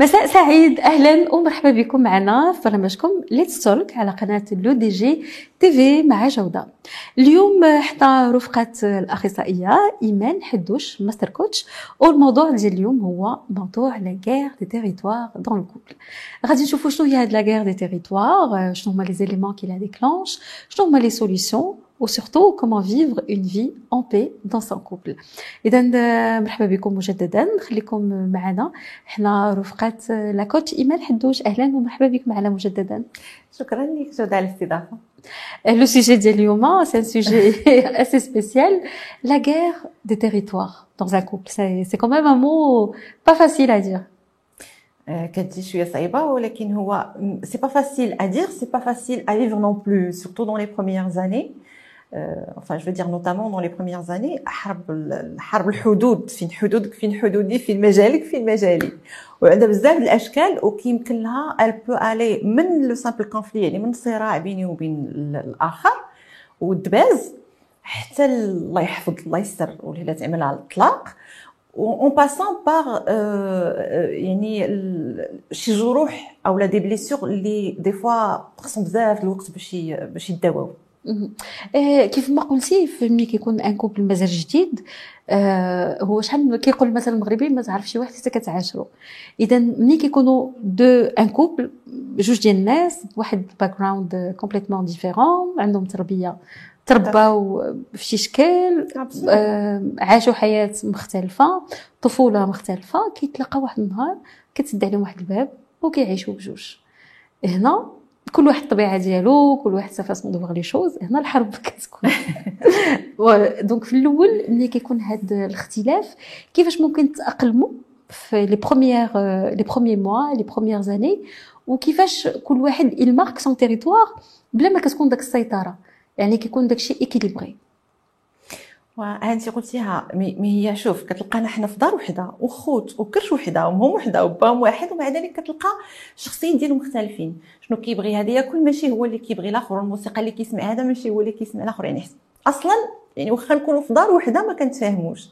مساء سعيد أهلا ومرحبا بكم معنا في برنامجكم Let's Talk على قناة لو دي جي تي في مع جودة. اليوم حنا رفقة الأخصائية إيمان حدوش master coach والموضوع ديال اليوم هو موضوع la guerre des territoires dans le couple غادي نشوفوا شنو هي هاد la guerre des territoires شنو هما les éléments qui la déclenchent شنو هما les solutions ou surtout comment vivre une vie en paix dans son couple. اذا مرحبا بكم مجددا خليكم معنا حنا رفقات la coach ايمان حدوش أهلا ومرحبا بك معنا مجددا شكرا لك جودة على الاستضافه le sujet ديال اليوم c'est un sujet assez spécial la guerre des territoires dans un couple. C'est quand même un mot pas facile à dire. كتجي شوية صعيبه ولكن هو c'est pas facile à dire c'est pas facile à vivre non plus surtout dans les premières années. Enfin je veux dire notamment dans les premières années حرب حرب الحدود فين حدودك فين حدودي فين مجالك فين مجالي وعندها بزاف الاشكال وكيمكن لها elle peut aller من le simple conflit يعني من صراع بيني وبين الآخر والدباز حتى الله يحفظ الله يستر ولا تعمل على الاطلاق en passant par يعني شي جروح أو لا des blessures اللي des fois خصهم بزاف الوقت باش باش يداواو آه، كيف ما قلتي في ملي كيكون un couple مازال جديد آه هو شحال كيقول مثلا المغربي ما تعرف شي واحد حتى كتعاشروا إذا ملي كيكونوا dans un couple جوج ديال الناس واحد background complètement différent عندهم تربية ترباو في شي شكل آه عاشوا حياة مختلفة طفولة مختلفة كيتلاقاو واحد النهار كتسد عليهم واحد الباب وكيعيشوا بجوج. هنا كل واحد الطبيعة ديالو كل واحد sa façon de les choses هنا الحرب كتكون. donc في الأول ملي كيكون هذا الاختلاف كيفاش ممكن تاقلموا في les premières les premiers mois les premières années وكيفاش كل واحد il marque son بلا ما كتكون داك السيطرة؟ يعني كيكون داكشي équilibré وانت قلتيها mais هي شوف كتلقانا حنا في دار وحدة وخوت وكرش وحدة ومهم وحدة وباهم واحد ومع ذلك كتلقى شخصيين ديالهم مختلفين. شنو كيبغي هذا؟ ياكل ماشي هو اللي كيبغي الآخر الموسيقى اللي كيسمع هذا ماشي هو اللي كيسمع الآخر. يعني أصلا يعني واخا نكونوا في دار وحدة ما كنتفاهموش.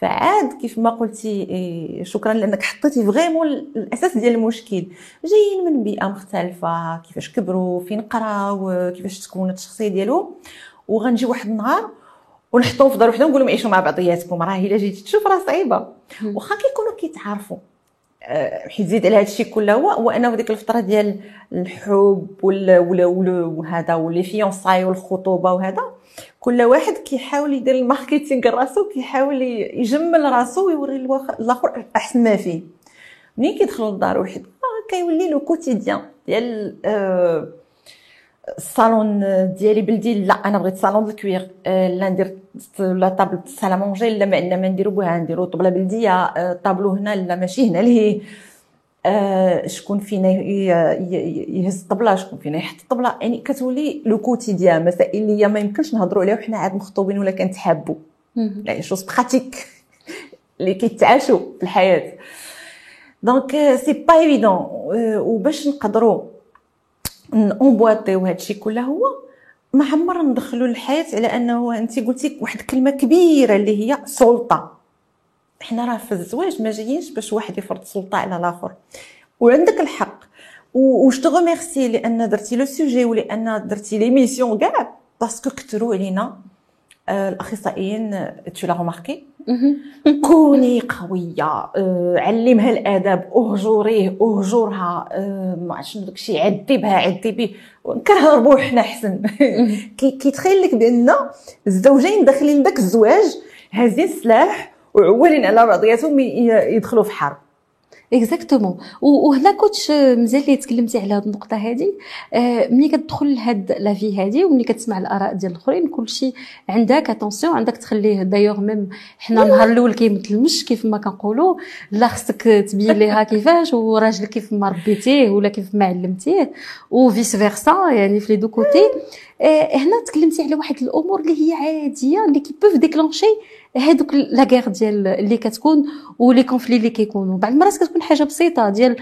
فعاد كيف ما قلتي إيه، شكرا لأنك حطيتي فريمون الأساس ديال المشكل. جايين من بيئة مختلفة كيفاش كبروا فين قراو كيفاش تكونت الشخصية ديالهم. وغنجي واحد النهار ونحطوهم في دار وحده ونقولوا عيشوا مع بعضياتكم راه إلا جيتي تشوف راه صعيبة. واخا كيكونوا كيتعارفوا. آه، حيت زيد على هذا الشيء كله هو هو أنه ديك الفترة ديال الحب وهذا و les fiançailles والخطوبة وهذا كل واحد كيحاول يدير ال marketing راسو كيحاول يجمل راسو ويوري الآخر أحسن ما فيه. ملي كيدخلوا للدار واحد آه كيولي le quotidien ديال آه الصالون ديالي بلدي لا أنا بغيت صالون ال cuir لا ندير la table salle à manger لا ما ما نديرو بها نديرو طبله بلديه طابلو هنا لا ماشي هنا لهيه شكون فينا يهز الطبله شكون فينا يحط الطبله يعني كتولي le quotidien مسائل اللي ما يمكنش نهضروا عليها وحنا عاد مخطوبين ولا كنتحابوا يعني choses pratiques اللي كيتعاشوا في الحياة. donc c'est pas évident وباش نقدروا اونبواطيو هادشي كله هو ما عمرنا ندخلوا الحياة على أنه أنت قلتي واحد الكلمة كبيرة اللي هي سلطة. حنا راه في الزواج ما جايينش باش واحد يفرض سلطة على الآخر. وعندك الحق. وش ميرسي لأن درتي le sujet ولان درتي l'émission كاع؟ parce que كثروا علينا الأخصائيين تو لا كوني قوية آه، علمها الادب اهجريه اهجرها آه، ما عرفتش شنو داكشي عذبها عذبيه كنهربوا حنا أحسن. كيتخيل لك بأن الزوجين داخلين داك الزواج هازين السلاح وعوالين على بعضياتهم يدخلوا في حرب. exactement وهنا كنت مزيان اللي تكلمتي على هذه النقطه هذه ملي كتدخل لهاد la vie هذه وملي كتسمع الاراء ديال الاخرين كلشي عندك attention عندك تخليه d'ailleurs même حنا النهار الأول كيموت المش كيف ما كنقولوا لا خصك تبين ليها كيفاش وراجلك كيف ما ربيتيه ولا كيف ما علمتيه و vice versa يعني في les deux côtés هنا تكلمتي على واحد الأمور اللي هي عاديه اللي qui peuvent déclencher هذوك لا ديال اللي كتكون و les conflits اللي كيكونوا بعض المرات كتكون حاجة بسيطة ديال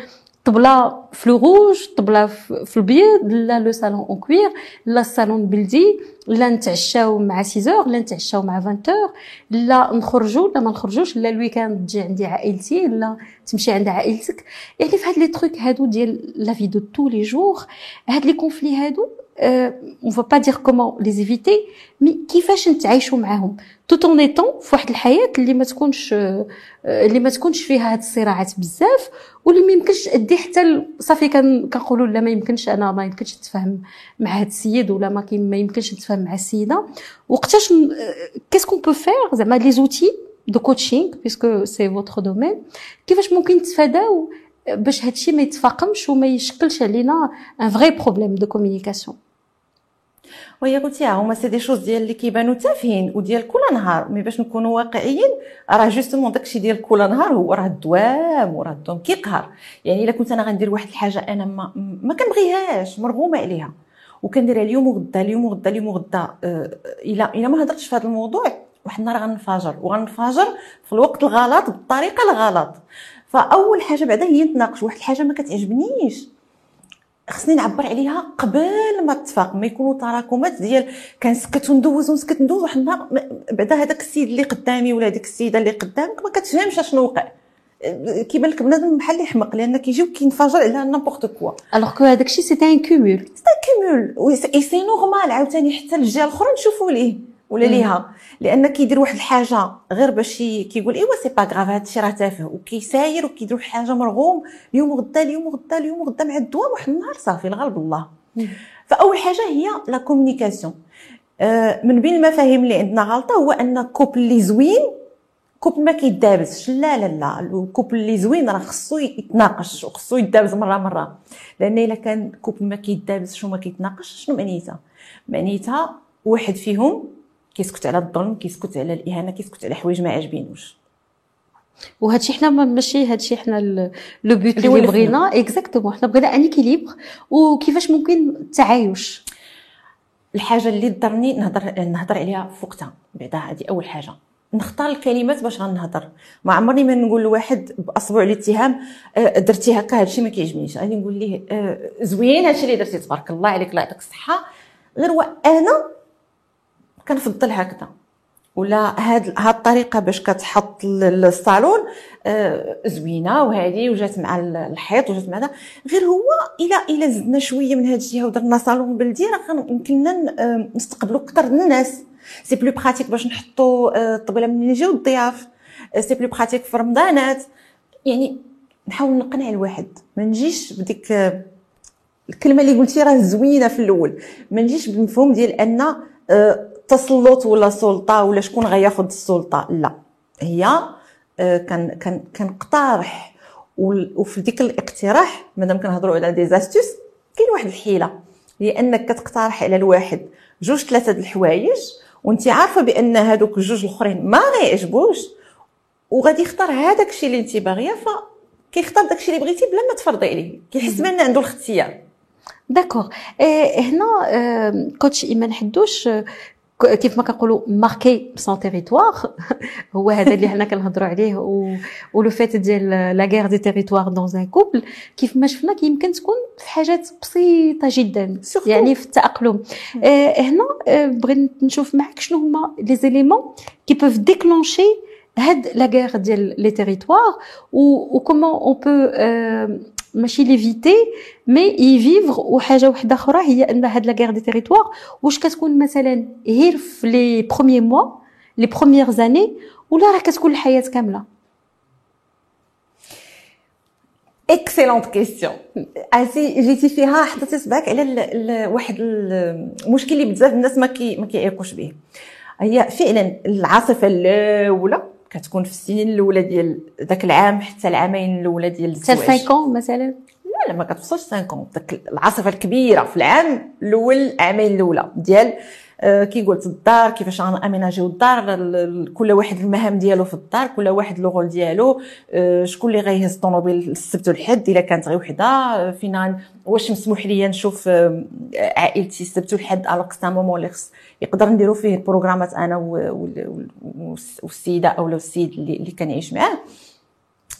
طبلة في روج طبلة في البيض لا le salon en cuir لا الصالون بلدي لا نتعشاو مع 6 لا نتعشاو مع 20 لا نخرجوا لا ما نخرجوش لا ال week-end تجي عندي عائلتي لا تمشي عند عائلتك. يعني في هاد les trucs هادو ديال la vie de tous les jours هاد les conflits هادو on va pas dire comment les éviter mais كيفاش نتعايشوا معاهم tout en étant في واحد الحياة اللي ما تكونش اللي ما تكونش فيها هاد الصراعات بزاف واللي ما يمكنش تدي حتى صافي كنقولوا لا ما يمكنش أنا ما يمكنش نتفاهم مع هاد السيد ولا ما ما يمكنش نتفاهم مع السيده وقتاش qu'est-ce qu'on peut faire زعما les outils de coaching puisque c'est votre domaine كيفاش ممكن نتفاداو باش هادشي ما يتفاقمش وما يشكلش علينا un vrai problème de communication وهي قلتيها هما c'est des choses ديال اللي كيبانوا تافهين وديال كل نهار mais باش نكونوا واقعيين راه justement داكشي ديال كل نهار هو راه الدوام وراه الدوام كيقهر. يعني إلا كنت أنا غندير واحد الحاجة أنا ما ما كنبغيهاش مرغومة عليها. وكنديرها اليوم وغدا اليوم وغدا اليوم وغدا أه إلا إلا ما هضرتش في هذا الموضوع واحد النهار غنفاجر وغنفاجر في الوقت الغلط بالطريقة الغلط. فأول حاجة بعدا هي نتناقش واحد الحاجة ما كتعجبنيش. خصني نعبر عليها قبل ما تتفاقم يكونوا تراكمات ديال كنسكت وندوز ونسكت ندوز واحد النهار بعدا هذاك السيد اللي قدامي ولا هذيك السيدة اللي قدامك ما كتفهمش اشنو وقع كيبان لك بنادم بحال اللي يحمق لأن كيجي وكينفجر على n'importe quoi alors que هذاك الشيء c'est un cumul c'est un cumul et c'est normal عاوتاني حتى الجهة الأخرى نشوفوا ليه ولا ليها؟ لأن كيدير واحد الحاجة غير باش كيقول إيوا c'est pas grave هادشي راه تافه. وكيساير وكيدير واحد الحاجة مرغوم اليوم وغدا اليوم وغدا اليوم وغدا مع الدوام واحد النهار صافي الغالب الله. فأول حاجة هي la communication آه، من بين المفاهيم اللي عندنا غلطة هو أن couple اللي زوين couple ما كيدابزش لا لا لا ال couple اللي زوين راه خصو يتناقش وخصو يدابز مرة مرة. لأن إلا كان couple ما كيدابزش وما كيتناقش شنو معنيتها؟ معنيتها واحد فيهم كيسكت على الظلم كيسكت على الإهانة كيسكت على حوايج ما عاجبينوش. وهادشي حنا ماشي هادشي حنا le but اللي بغينا. exactement حنا بغينا un équilibre وكيفاش ممكن التعايش الحاجة اللي ضرني نهضر نهضر عليها في وقتها بعدا هذه أول حاجة. نختار الكلمات باش غنهضر. ما عمرني ما نقول لواحد بأصبع الاتهام آه، درتي هكا هادشي ما كيعجبنيش. غادي نقول ليه آه، زوين هادشي اللي درتي تبارك الله عليك الله يعطيك الصحة. غير أنا كنفضل هكذا. ولا هاد هاد الطريقة باش كتحط الصالون آه زوينة وهذه وجات مع الحيط وجات مع غير هو إلى إلى زدنا شوية من هاد الجهة ودرنا صالون بلدي راه يمكننا آه، نستقبلوا أكثر الناس. c'est plus pratique باش نحطوا آه، الطبلة من يجيو الضياف. c'est plus pratique في رمضانات. يعني نحاول نقنع الواحد. ما نجيش بديك آه، الكلمة اللي قلتي راه زوينة في الأول. ما نجيش بالمفهوم ديال أن تسلط ولا سلطه ولا شكون غياخذ السلطة؟ لا. هي آه، كان كان كنقترح وفي ديك الاقتراح مادام كنهضروا على دي زاستوس كاين واحد الحيلة. هي انك كتقترح على الواحد جوج ثلاثة د الحوايج وأنت عارفة بأن هادوك الجوج الأخرين ما غيعجبوش وغادي يختار هذاك الشيء اللي أنت باغية فكيختار داك الشيء اللي بغيتي بلا ما تفرضي عليه. كيحس بان عنده الاختيار. d'accord هنا coach ايمان حدوش كيف ما كنقولوا marquer son territoire هو هذا اللي حنا كنهضروا عليه و le fait ديال la guerre des territoires dans un couple كيف ما شفنا يمكن تكون في حاجات بسيطة جدا. يعني في التأقلم. آه هنا آه بغيت نشوف معك شنو هما les éléments qui peuvent déclencher هاد la guerre ديال les territoires et comment on peut ماشي l'éviter mais y vivre وحاجه واحدة أخرى هي أن هاد la guerre des territoires واش كتكون مثلا غير في les premiers mois les premières années ولا راه كتكون الحياة كاملة؟ excellente question عرفتي جيتي فيها حطيتي صبعك على واحد المشكل اللي بزاف الناس ما كيعيقوش به هي فعلا العاصفه الاولى كتكون في السنين الأولى ديال ذاك العام حتى العامين الأولى ديال الزواج. حتى 5 مثلا؟ لا لا ما كتوصلش 5 داك العاصفة الكبيرة في العام الأول العامين الأولى ديال كي قلت الدار كيفاش غناميناجيو الدار كل واحد المهام ديالو في الدار كل واحد لو رول ديالو آه شكون اللي غيهز الطوموبيل السبت والحد إلا كانت غير وحدة آه فينا واش مسموح ليا نشوف آه عائلتي السبت والحد alors ces moments اللي يقدر نديرو فيه بروغرامات أنا والسيدة أو السيد اللي, كنعيش معاه.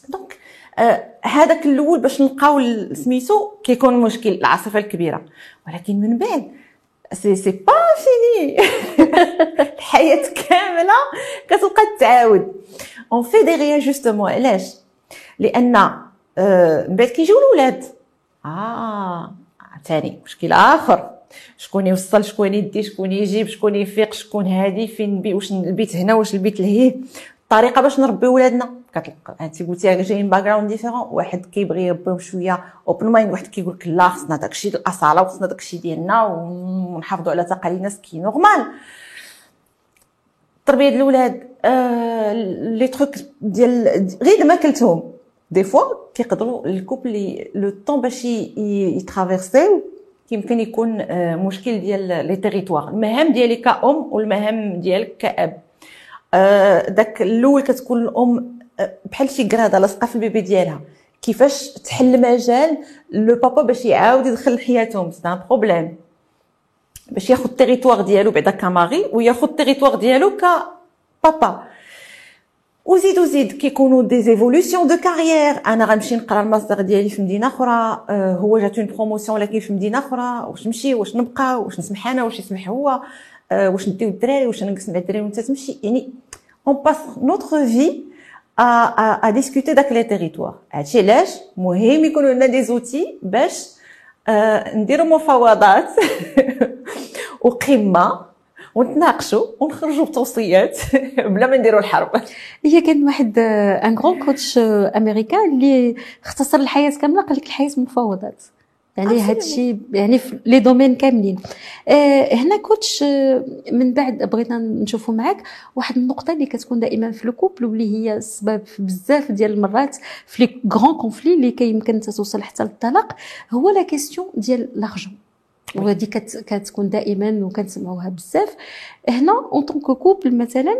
donc آه هذاك الأول باش نلقاو سميتو كيكون مشكل العاصفة الكبيرة. ولكن من بعد c'est c'est pas fini الحياة كاملة كتبقى تعاود. on fait des réajustements علاش؟ لأن آه من بعد كيجيو الاولاد آه ثاني مشكل آخر. شكون يوصل شكون يدي شكون يجيب شكون يفيق شكون هادي فين نبي واش البيت هنا واش البيت لهيه الطريقة باش نربي ولادنا. كتلقى انت قلتي جايين background différents واحد كيبغي يربيهم شوية open mind واحد كيقول لك لا خصنا داكشي الأصالة وخصنا داكشي ديالنا ونحافظوا على تقاليدنا ce qui est normal التربية ديال الاولاد آه les trucs ديال غير ما كلتهم des fois كيقدروا الcouple le temps باش يtraversiو كيمكن يكون آه، مشكل ديال les territoires المهام ديالي كأم والمهام ديالك كأب. داك الأول كتكون الأم آه، بحال شي قرادة لاصقة في ال bébé ديالها. كيفاش تحل مجال le papa باش يعاود يدخل لحياتهم c'est un problème. باش ياخذ ال territoire ديالو بعدا ك mari وياخذ التيريتوار ديالو كبابا وزيد وزيد كيكونوا des évolutions de carrière أنا غنمشي نقرا الماستر ديالي في مدينة أخرى. آه هو جات une promotion ولكن في مدينة أخرى. واش نمشي؟ واش نبقى؟ واش نسمح أنا؟ واش يسمح هو؟ آه واش نديو الدراري واش نجلس مع الدراري وانت تمشي يعني on passe notre vie à discuter داك les territoires هادشي علاش مهم يكونوا لنا des outils باش نديروا مفاوضات وقمه ونتناقشوا ونخرجوا بتوصيات بلا ما نديروا الحرب هي كان واحد un coach américain اللي اختصر الحياة كامله قال لك الحياة مفاوضات يعني هذا الشيء يعني في les domaines كاملين. آه هنا coach آه، من بعد بغينا نشوفوا معاك واحد النقطة اللي كتكون دائما في ال couple واللي هي السبب في بزاف ديال المرات في les grands conflits اللي كيمكن توصل حتى للطلاق هو la question ديال l'argent وهذه كتكون دائما وكنسمعوها بزاف. هنا en tant que couple مثلا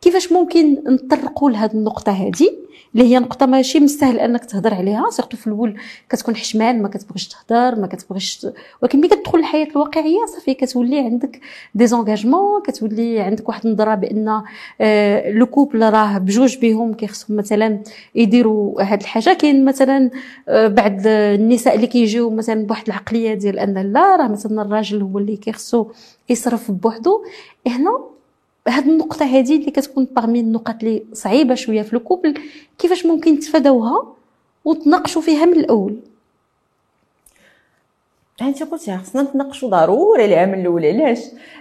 كيفاش ممكن نطرقوا لهذه النقطة هذه اللي هي نقطة ماشي مستاهل أنك تهضر عليها surtout في الأول كتكون حشمان ما كتبغيش تهضر ما كتبغيش ولكن ملي كتدخل الحياة الواقعية صافي كتولي عندك des engagements كتولي عندك واحد النظرة بأن آه le couple راه بجوج بهم كيخصهم مثلا يديروا هاد الحاجة. كاين مثلا آه بعض النساء اللي كيجيو مثلا بواحد العقلية ديال أن لا راه مثلا الراجل هو اللي كيخصو يصرف بوحدو. هنا هاد النقطة هذه اللي كتكون parmi النقط اللي صعيبة شوية في ال couple كيفاش ممكن تفادوها وتناقشوا فيها من الأول؟ انت قلتي خصنا نتناقشوا ضروري العام الأول علاش؟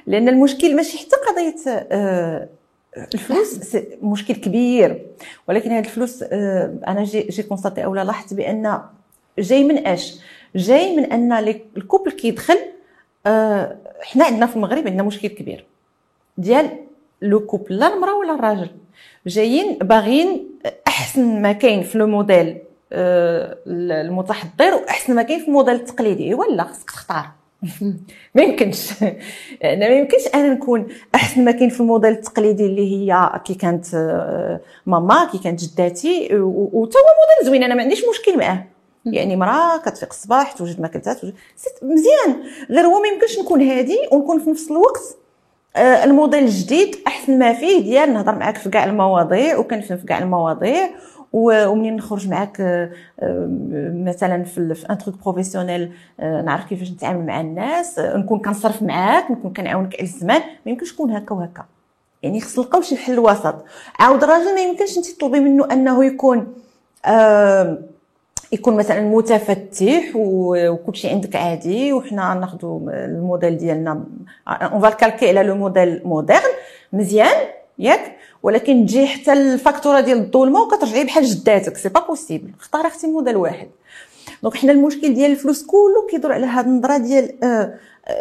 لأن المشكل ماشي حتى قضية آه الفلوس مشكل كبير. ولكن هاد الفلوس آه أنا j'ai j'ai constaté اولا لاحظت بأن جاي من اش جاي من أن ال couple كيدخل آه حنا عندنا في المغرب عندنا مشكل كبير. ديال le couple لا المرأة ولا الراجل. جايين باغيين أحسن ما كاين في le modèle آه، المتحضر وأحسن ما كاين في الموديل التقليدي ولا خصك تختار. ما يمكنش. أنا ما يمكنش أنا نكون أحسن ما كاين في الموديل التقليدي اللي هي كي كانت آه، ماما كي كانت جداتي وتا هو موديل زوين. أنا ما عنديش مشكل معاه. يعني مرأة كتفيق الصباح توجد ماكلتها مزيان. غير هو ما يمكنش نكون هادي ونكون في نفس الوقت الموديل الجديد أحسن ما فيه ديال نهضر معاك في كاع المواضيع وكنفهم في كاع المواضيع ومنين نخرج معاك آه، آه، مثلا في un truc professionnel نعرف كيفاش نتعامل مع الناس نكون كنصرف معاك نكون كنعاونك على الزمان ما يمكنش نكون هكا وهكا. يعني خص نلقاو شي حل وسط. عاود الراجل ما يمكنش أنت تطلبي منه أنه يكون آه يكون مثلا متفتح وكل شيء عندك عادي وحنا ناخذوا الموديل ديالنا on va le calquer على le modèle moderne مزيان ياك؟ ولكن تجي حتى الفاكتورة ديال د الما وكترجعي بحال جداتك c'est pas possible اختار أختي موديل واحد. donc حنا المشكل ديال الفلوس كله كيدور على هذه النظرة ديال آه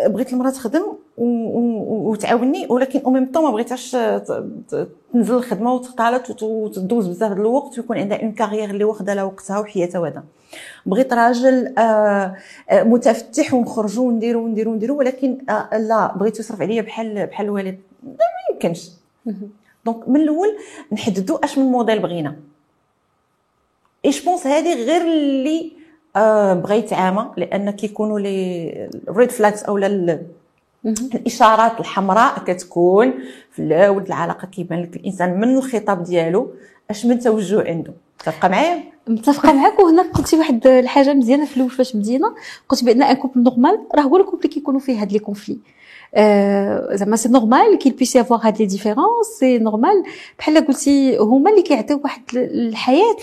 بغيت المرأة تخدم وتعاوني. ولكن أو ميم طون ما بغيتهاش تنزل الخدمة وتختلط وتدوز بزاف د الوقت ويكون عندها une carrière اللي واخدة لها وقتها وحياتها وهذا. بغيت راجل آه، آه، متفتح ونخرجوا ونديروا ونديروا ونديروا ولكن آه، لا بغيت يصرف عليا بحال بحال الوالد. ما يمكنش. donc من الأول نحددوا أش من موديل بغينا. et je pense هذه غير اللي بغيت عامة لأن كيكونوا les red flags أو الإشارات الحمراء كتكون في الأول العلاقة كيبان لك الإنسان من الخطاب ديالو أش من توجه عنده. تبقى معايا؟ متفقة معك وهنا قلتي واحد الحاجة مزيانة في الأول فاش بدينا قلت بأن un couple normal راه هو ال couple اللي كيكونوا فيه هاد les conflits زعما c'est normal qu'il puisse y avoir هاد les différences c'est normal بحال قلتي هما اللي كيعطيو واحد الحياة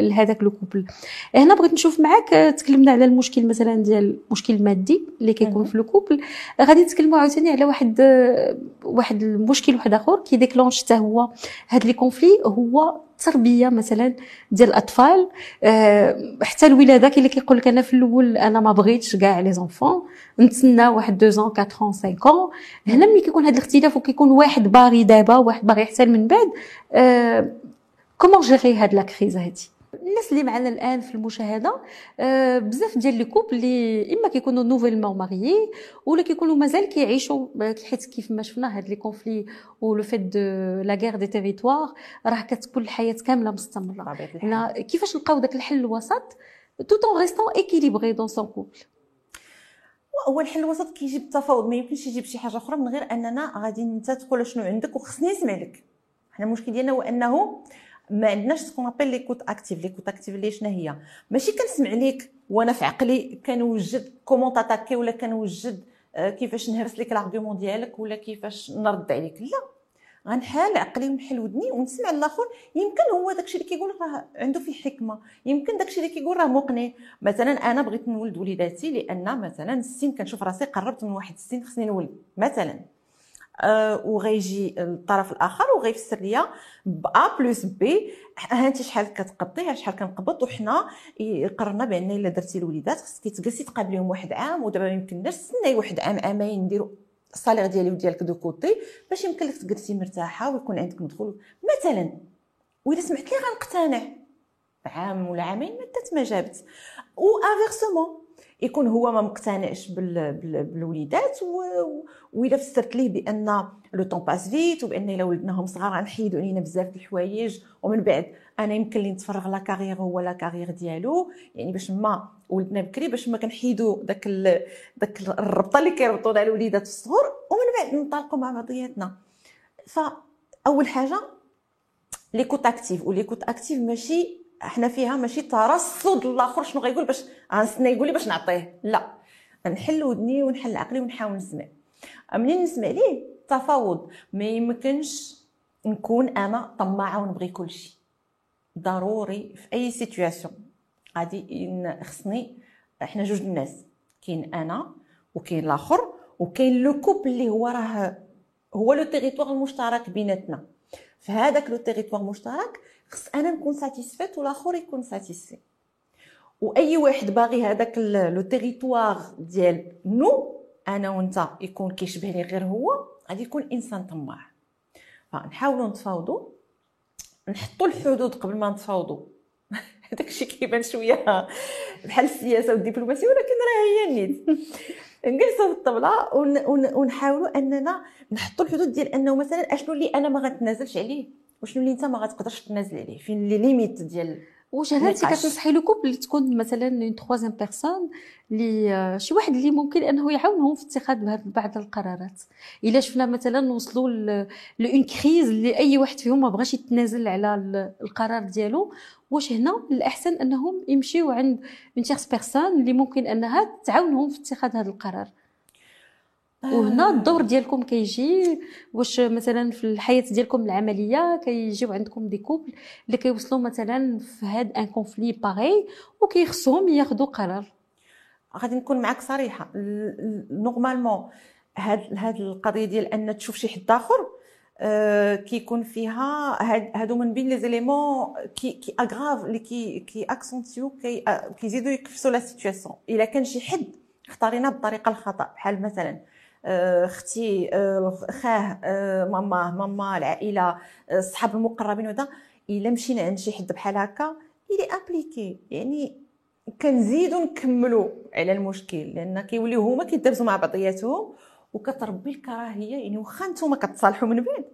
لهذاك le couple هنا بغيت نشوف معاك تكلمنا على المشكل مثلا ديال المشكل المادي اللي كيكون في le couple غادي نتكلموا عاوتاني على واحد واحد المشكل واحد آخر qui déclenche حتى هو هاد les conflits هو التربية مثلا ديال الأطفال. أه حتى الولاده كاين اللي كيقول لك أنا في الأول أنا ما بغيتش كاع les enfants نتسنى واحد 2 ans 4 ans 5 ans. هنا ملي كيكون هذا الاختلاف وكيكون واحد باغي دابا وواحد باغي حتى من بعد comment gérer هاد la crise هادي الناس اللي معنا الآن في المشاهدة آه بزاف ديال les couples اللي إما كيكونوا nouvellement mariés ولا كيكونوا مازال كيعيشوا حيت كيف ما شفنا هاد les conflits ولو fait de la guerre des territoires راه كتكون الحياة كاملة مستمرة. هنا كيفاش نلقاو داك الحل الوسط؟ tout en restant équilibré dans son couple هو الحل الوسط كيجي بالتفاوض ما يمكنش يجي بشي حاجة أخرى من غير أننا غادي انت تقول شنو عندك وخصني نسمع لك. حنا المشكل ديالنا هو أنه ما عندناش سكون ابل l'écoute active l'écoute active اللي شنو هي؟ ماشي كنسمع ليك وأنا في عقلي كنوجد comment t'attaquer ولا كنوجد آه، كيفاش نهرس لك ال argument ديالك ولا كيفاش نرد عليك. لا. غنحال عقلي ونحل ودني ونسمع الآخر. يمكن هو داكشي اللي كيقول راه عنده فيه حكمة. يمكن داكشي اللي كيقول راه مقنع. مثلا أنا بغيت نولد وليداتي لأن مثلا السن كنشوف راسي قربت من واحد السن خصني نولد. مثلا. وغيجي الطرف الآخر وغيفسر ليا ا بلس بي ها انت شحال كتقبطي شحال كنقبط وحنا قررنا بأن إلا درتي الوليدات خصك تجلسي تقابليهم واحد عام ودابا ما يمكنناش تسناي واحد عام عامين نديروا ال salaire ديالي وديالك de côté باش يمكن لك تجلسي مرتاحة ويكون عندك مدخول مثلا وإذا سمعت لي غنقتنع. عام ولا عامين ما ما جابت. و inversement يكون هو ما مقتنعش بالوليدات واذا فسرت ليه بأن le temps passe vite وبأن إلا ولدناهم صغار غنحيدوا علينا بزاف د الحوايج. ومن بعد أنا يمكن لي نتفرغ la carrière هو la carrière ديالو. يعني باش ما ولدنا بكري باش ما كنحيدوا داك داك الربطة اللي كيربطونا الوليدات الصغور. ومن بعد ننطلقوا مع بعضياتنا. فأول حاجة l'écoute active و l'écoute active ماشي إحنا فيها ماشي ترصد الآخر شنو غيقول باش غنستنى يقول لي باش نعطيه. لا. نحل ودني ونحل عقلي ونحاول نسمع. منين نسمع ليه؟ تفاوض. ما يمكنش نكون أنا طماعة ونبغي كل شيء ضروري في أي situation غادي خصني إحنا جوج الناس. كاين أنا وكاين الآخر وكاين le couple اللي هو راه هو le territoire المشترك بيناتنا. في هذاك le territoire مشترك خص أنا نكون satisfaite والاخر يكون satisfait واي واحد باغي هذاك le territoire ديال nous أنا وأنت يكون كيشبهني غير هو غادي يكون إنسان طماع. فنحاولوا نتفاوضوا نحطوا الحدود قبل ما نتفاوضوا الشيء كيبان شوية بحال السياسة والدبلوماسية ولكن راه هي النيت. نجلسوا في الطبلة ونحاولوا أننا نحطوا الحدود ديال أنه مثلا أشنو اللي أنا ما غتنازلش عليه؟ وشنو اللي أنت ما غتقدرش تنازل عليه؟ فين les limites ديال انت كتنصحي le couple تكون مثلا une troisième personne اللي شي واحد اللي ممكن أنه يعاونهم في اتخاذ بعض القرارات. إلا شفنا مثلا وصلوا l une crise اللي أي واحد فيهم ما بغاش يتنازل على القرار ديالو واش هنا الأحسن أنهم يمشيو عند une tierce personne اللي ممكن أنها تعاونهم في اتخاذ هذا القرار. وهنا آه. الدور ديالكم كيجي واش مثلا في الحياة ديالكم العملية كيجيو عندكم des couples اللي كيوصلوا مثلا في هاد un conflit باغي وكيخصهم ياخذوا قرار غادي نكون معك صريحة normalement هاد هاد القضية ديال أن تشوف شي حد آخر آه كيكون فيها هاد هادو من بين les éléments qui qui aggravent اللي qui qui accentuent qui كيزيدوا يكفسوا la situation إلا كان شي حد اختارينا بالطريقة الخطأ بحال مثلا آه، أختي آه، خاه آه، ماما ماما العائلة الصحاب المقربين وهذا. إلا مشينا عند شي حد بحال هكا إلي أبليكي. يعني كنزيدو نكملوا على المشكل. لأن كيوليو هما كيدرسوا مع بعضياتهم وكتربي الكراهية يعني واخا نتوما كتصالحوا من بعد.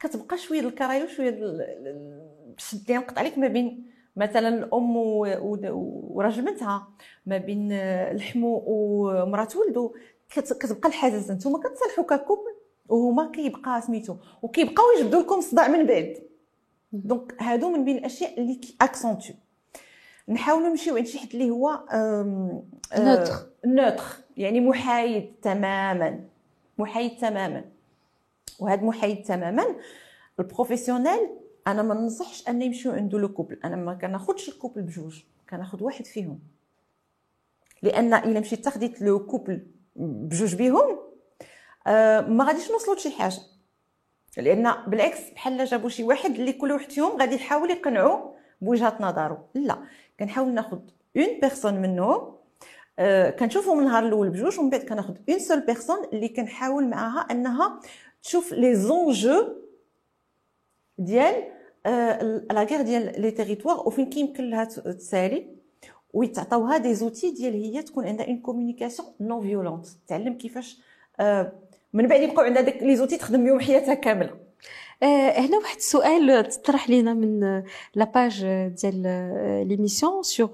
كتبقى شوية الكراهية وشوية الشد اللي نقطع عليك ما بين مثلا الأم وراجل ما بين الحمو ومرات ولدو. كتبقى الحاجز نتوما كتصالحوا ككوبل وهما كيبقى سميتو وكيبقاو يجبدوا لكم صداع من بعد. donc هادو من بين الأشياء اللي accentuent نحاولوا نمشيو عند شي حد اللي هو neutre. neutre. يعني محايد تماما. محايد تماما. وهذا محايد تماما ال professionnel أنا ما ننصحش أن يمشيو عنده le couple. أنا ما كناخذش ال couple بجوج كناخذ واحد فيهم. لأن إلا مشيت تاخديت le couple بجوج بيهم آه ما غاديش نوصلوا لشي حاجة. لأن بالعكس بحال جابوا شي واحد اللي كل واحد فيهم غادي يحاول يقنعو بوجهة نظره لا كنحاول ناخذ une personne منهم كنشوفوا من النهار الأول بجوج ومن بعد كناخذ une seule personne اللي كنحاول معاها إنها تشوف les enjeux ديال لا غير ديال les territoires وفين كيمكن لها تسالي. ويتعطاوها des outils ديال هي تكون عندها une communication non violente تعلم كيفاش آه من بعد يبقاو عندها داك les outils تخدم بهم حياتها كاملة. آه هنا واحد السؤال تطرح لينا من la page ديال l'émission sur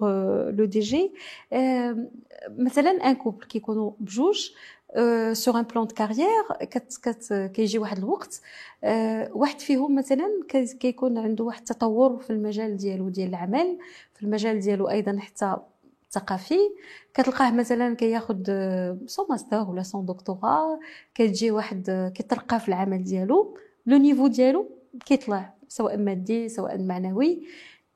le DJ مثلا un couple كيكونوا بجوج sur un plan de carrière كيجي واحد الوقت واحد فيهم مثلا كيكون عنده واحد التطور في المجال ديالو ديال العمل في المجال ديالو أيضا حتى الثقافي كتلقاه مثلا كياخد son master ولا son doctorat كتجي واحد كيترقى في العمل ديالو le niveau ديالو كيطلع سواء مادي سواء معنوي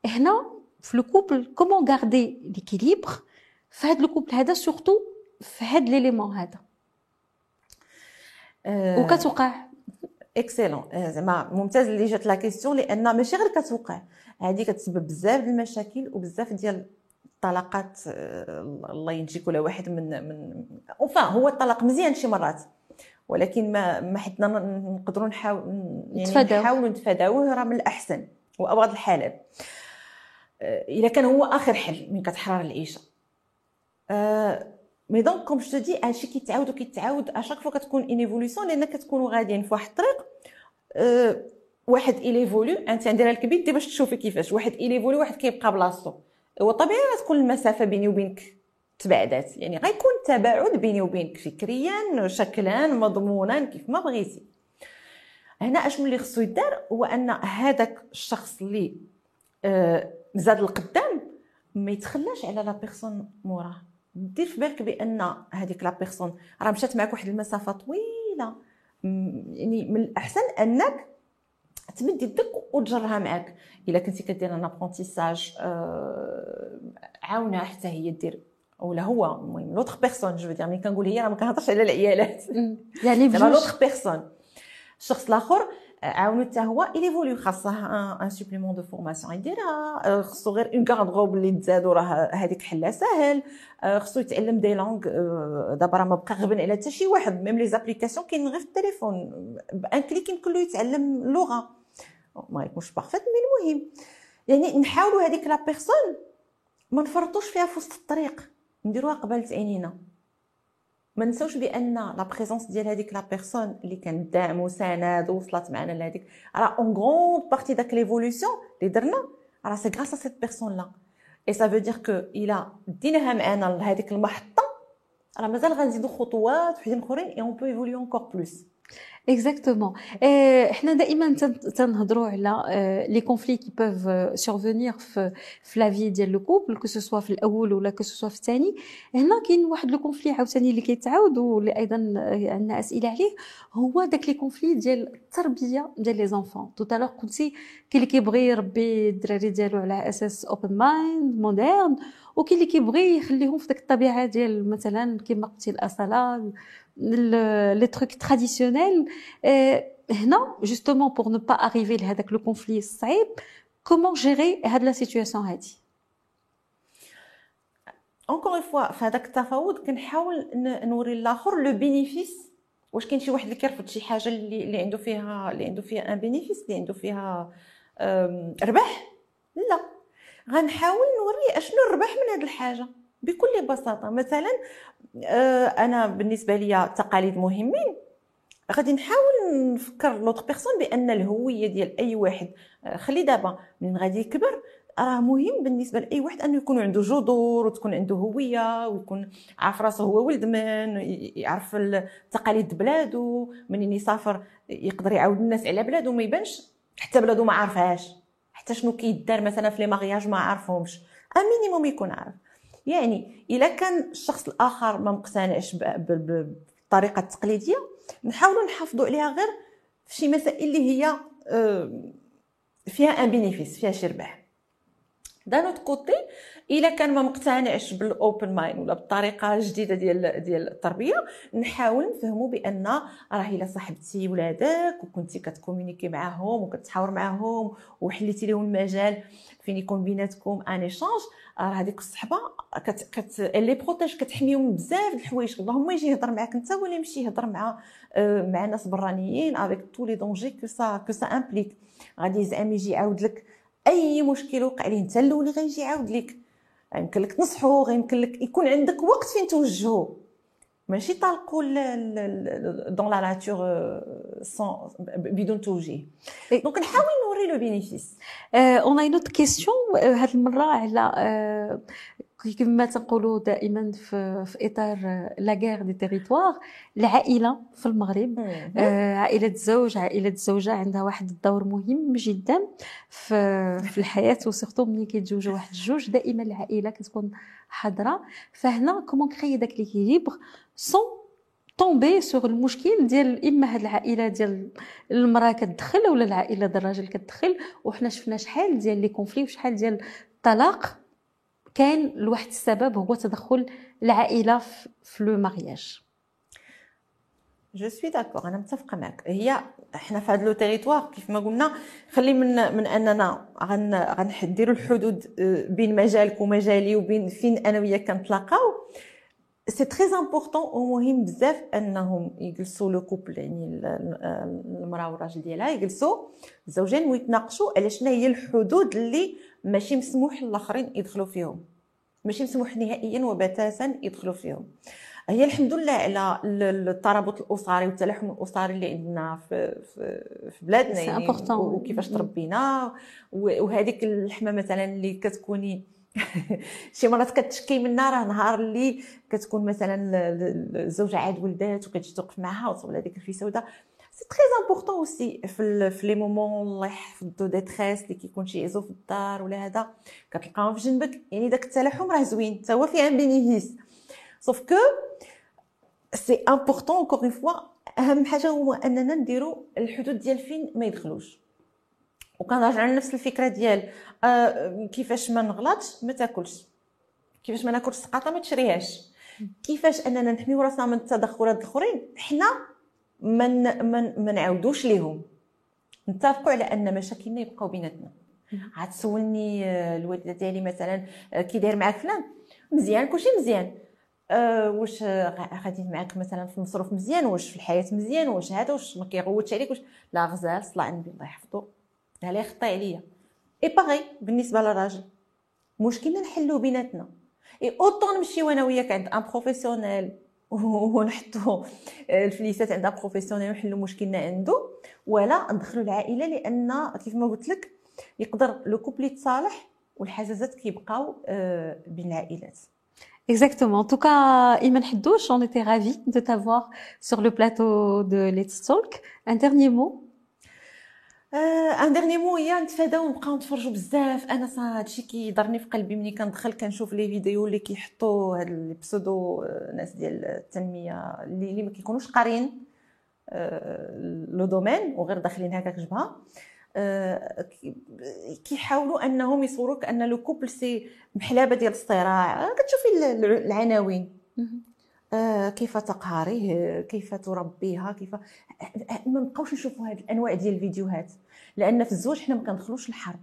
هنا في le couple comment garder l'équilibre في هذا le couple هذا surtout في هذا l'élément هذا وكتوقع. excellent زعما ممتاز اللي جات la question لأن ماشي غير كتوقع. هذه كتسبب بزاف ديال المشاكل وبزاف ديال الطلاقات الله ينجي كل واحد من من اوفا هو الطلاق مزيان شي مرات. ولكن ما ما حدنا نقدروا نحاول يعني نحاولوا نتفاداوه راه من الأحسن وأبغض الحالات اذا كان هو آخر حل من كتحرر العيشة. mais donc comme je dis هادشي كيتعاود وكيتعاود à chaque fois كتكون une évolution لأن كتكونوا غاديين في واحد الطريق أه واحد il évolue انت عندي الكبير دي باش تشوفي كيفاش واحد il évolue واحد كيبقى بلاصتو هو طبيعي غتكون المسافه بيني وبينك تبعدات يعني غيكون تباعد بيني وبينك فكريا شكلا مضمونا كيف ما بغيتي هنا اشنو اللي خصو يدار هو ان هذاك الشخص اللي آه زاد القدام ما يتخلاش على la personne موراه دير في بالك بأن هذيك la personne راه مشات معك واحد المسافة طويلة. يعني من الأحسن أنك تمد يدك وتجرها معك إلا كنتي كدير un apprentissage آه عاونها حتى هي دير ولا هو المهم l'autre personne je dirais ملي كنقول هي راه ما كنهضرش على العيالات. يعني l'autre personne الشخص الآخر عاونو حتى هو il évolue خاصة un supplément de formation يديرها خصو غير une garde-robe اللي تزادو راه هذيك حلها ساهل خصو يتعلم des langues دابا راه ما بقى غبن على حتى شي واحد. même les applications كاين غير في التليفون. b un clic يمكن له يتعلم لغة. ما يكونش parfait mais المهم. يعني نحاولوا هذيك la personne ما نفرطوش فيها في وسط الطريق. نديروها قبل عينينا ما نساوش بأن la présence ديال هذيك la personne اللي كان دعم وسند ووصلت معنا لهذيك. راه une grande partie داك l'évolution اللي درنا راه c'est grâce à cette personne-là et ça veut dire que إلا ديناها معنا لهذيك المحطة راه مازال غنزيدو خطوات وحدين أخرين et on peut évoluer encore plus exactement إحنا دائما تنهضروا على les conflits qui peuvent survenir في في لا في ديال le couple que ce soit في الأول ولا que ce soit في الثاني. هنا كاين واحد le conflit عاوتاني اللي كيتعاود واللي أيضا عندنا أسئلة عليه. هو داك les conflits ديال التربية ديال les enfants tout à l'heure قلتي كاين اللي كيبغي يربي الدراري ديالو على أساس open mind moderne وكاين اللي كيبغي يخليهم في ديك الطبيعة ديال مثلا كما قلتي الأصالة les trucs traditionnels هنا justement pour ne pas arriver لهذاك le conflit الصعيب comment gérer هاد la situation هادي encore une fois في هذاك التفاوض كنحاول نوري الآخر le bénéfice واش كاين شي واحد اللي كيرفض شي حاجة اللي, اللي عنده فيها اللي عنده فيها un bénéfice اللي عنده فيها ربح؟ لا. غنحاول نوري أشنو الربح من هذه الحاجة. بكل بساطة. مثلا أنا بالنسبة ليا التقاليد مهمين. غادي نحاول نفكر l'autre personne بأن الهوية ديال أي واحد خلي دابا من غادي يكبر راه مهم بالنسبة لأي واحد أنه يكون عنده جذور وتكون عنده هوية ويكون عارف راسو هو ولد من يعرف تقاليد بلادو منين يسافر يقدر يعاود الناس على بلادو ما يبانش حتى بلادو ما عارفهاش حتى شنو كيدار مثلا في les mariages ما عارفهمش un minimum يكون عارف. يعني إلا كان الشخص الآخر ما مقتنعش بالطريقة التقليديه نحاولوا نحافظوا عليها غير في شي مسائل اللي هي آه، فيها un bénéfice فيها شي ربح d'un autre côté إلا كان ما مقتنعش بال open mind ولا بالطريقة الجديدة ديال ديال التربية نحاول نفهمو بأن راه إلا صاحبتي ولادك وكنتي كتكومونيكي معاهم وكتحاور معاهم وحليتي لهم المجال فين يكون بيناتكم un échange راه هذيك الصحبة كت كت les protège كتحميهم بزاف د الحوايج. اللهم يجي يهضر معاك أنت ولا يمشي يهضر مع آه، مع ناس برانيين avec tous les dangers que ça que ça implique غادي زعما يجي يعاود لك أي مشكل وقع ليه أنت الأول غيجي يعاود لك. يمكن لك تنصحو يمكن لك يكون عندك وقت فين توجهو. ماشي طالقوا dans la nature بدون توجيه. donc نحاول نوري le bénéfice on a une autre question هاد المرة على كما تنقولوا دائما في, في إطار la guerre des territoires العائلة في المغرب. آه عائلة الزوج عائلة الزوجه عندها واحد الدور مهم جدا في, في الحياة و surtout ملي كيتزوجوا واحد الجوج دائما العائلة كتكون حاضرة. فهنا comment créer داك l'équilibre؟ sans tomber sur المشكل ديال إما هاد العائلة ديال المرأة كتدخل ولا العائلة ديال الراجل كتدخل وحنا شفنا شحال ديال les conflits وشحال ديال الطلاق. كان لواحد السبب هو تدخل العائلة في le mariage. je suis d'accord أنا متفقة معك. هي إحنا في هذا le territoire كيف ما قلنا خلي من من أننا غن غنديروا الحدود آه، بين مجالك ومجالي وبين فين أنا وياك كنتلاقاو. c'est très important ومهم بزاف أنهم يجلسوا le couple يعني المرأة والراجل ديالها يجلسوا الزوجين ويتناقشوا على شنو هي الحدود اللي ماشي مسموح للآخرين يدخلوا فيهم. ماشي مسموح نهائيا وبتاتا يدخلوا فيهم. هي الحمد لله على الترابط الأسري والتلاحم الأسري اللي عندنا في في, بلادنا يعني وكيفاش تربينا. وهذيك اللحمة مثلا اللي كتكوني شي مرات كتشكي منها راه نهار اللي كتكون مثلا الزوجه عاد ولدات وكتجي توقف معاها وتصور هذيك الفي سوداء c'est très important aussi في في les moments الله يحفظ de tristesse اللي كيكون شي عزو في الدار ولا هذا كتلقاهم في جنبك يعني داك التلاحم راه زوين حتى هو فيه un bénéfice sauf que c'est important encore une fois أهم حاجة هو أننا نديرو الحدود ديال فين ما يدخلوش. وكنرجع لنفس الفكرة ديال آه كيفاش ما نغلطش ما تاكلش. كيفاش ما ناكلش سقاطه ما تشريهاش. كيفاش أننا نحميو راسنا من التدخلات الأخرين؟ حنا ما من ما نعاودوش ليهم. نتفقوا على أن مشاكلنا يبقاو بيناتنا. عاد تسولني آه، الوالده ديالي مثلا آه، كي داير معاك فلان. مزيان كلشي مزيان. أه واش غادي معاك مثلا في المصروف مزيان؟ واش في الحياة مزيان؟ واش هذا؟ واش ما كيغوتش عليك؟ واش؟ لا غزال صلاه النبي الله يحفظو عليه خطي عليا. اي باغي بالنسبة للراجل. مشكلنا نحلو بيناتنا. et autant نمشيو أنا وياك عند un professionnel ونحطو الفليسات عند un professionnel ونحلو مشكلنا عنده ولا ندخلو العائلة لأن كيف ما قلت لك يقدر le couple يتصالح والحزازات كيبقاو آه، بين العائلات Exactement. En tout cas, Iman Hiddouch, on était ravis de t'avoir sur le plateau de Let's Talk. Un dernier mot un dernier mot هي نتفاداو ونبقاو نتفرجوا بزاف. أنا صا هادشي كيضرني في قلبي ملي كندخل كنشوف les vidéos اللي كيحطوا هاد ال pseudo ناس ديال التنمية اللي, اللي ما كيكونوش قارين le domaine وغير داخلين هكاك جبهة. كيحاولوا أنهم يصوروك أن le couple c'est بحال حلبة ديال الصراع. كتشوفي العناوين. آه كيف تقهريه كيف تربيها؟ كيف؟ ما نبقاوش نشوفوا هذه الأنواع ديال الفيديوهات لأن في الزواج حنا ما كندخلوش الحرب.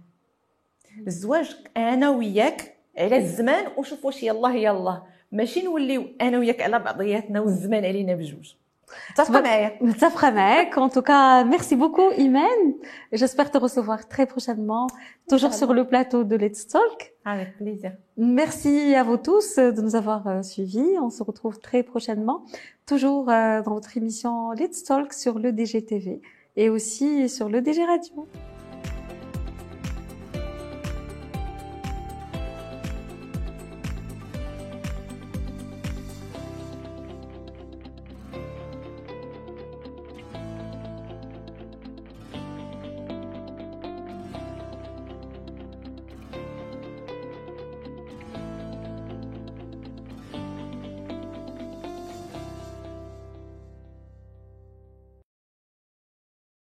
الزواج أنا وياك على الزمان وشوف واش يلاه يلاه. ماشي نوليو أنا وياك على بعضياتنا والزمان علينا بجوج. En tout cas, merci beaucoup, Imen. J'espère te recevoir très prochainement, toujours sur le plateau de Let's Talk. Avec plaisir. Merci à vous tous de nous avoir euh, suivis. On se retrouve très prochainement, toujours euh, dans votre émission Let's Talk sur le DGTV et aussi sur le DG Radio.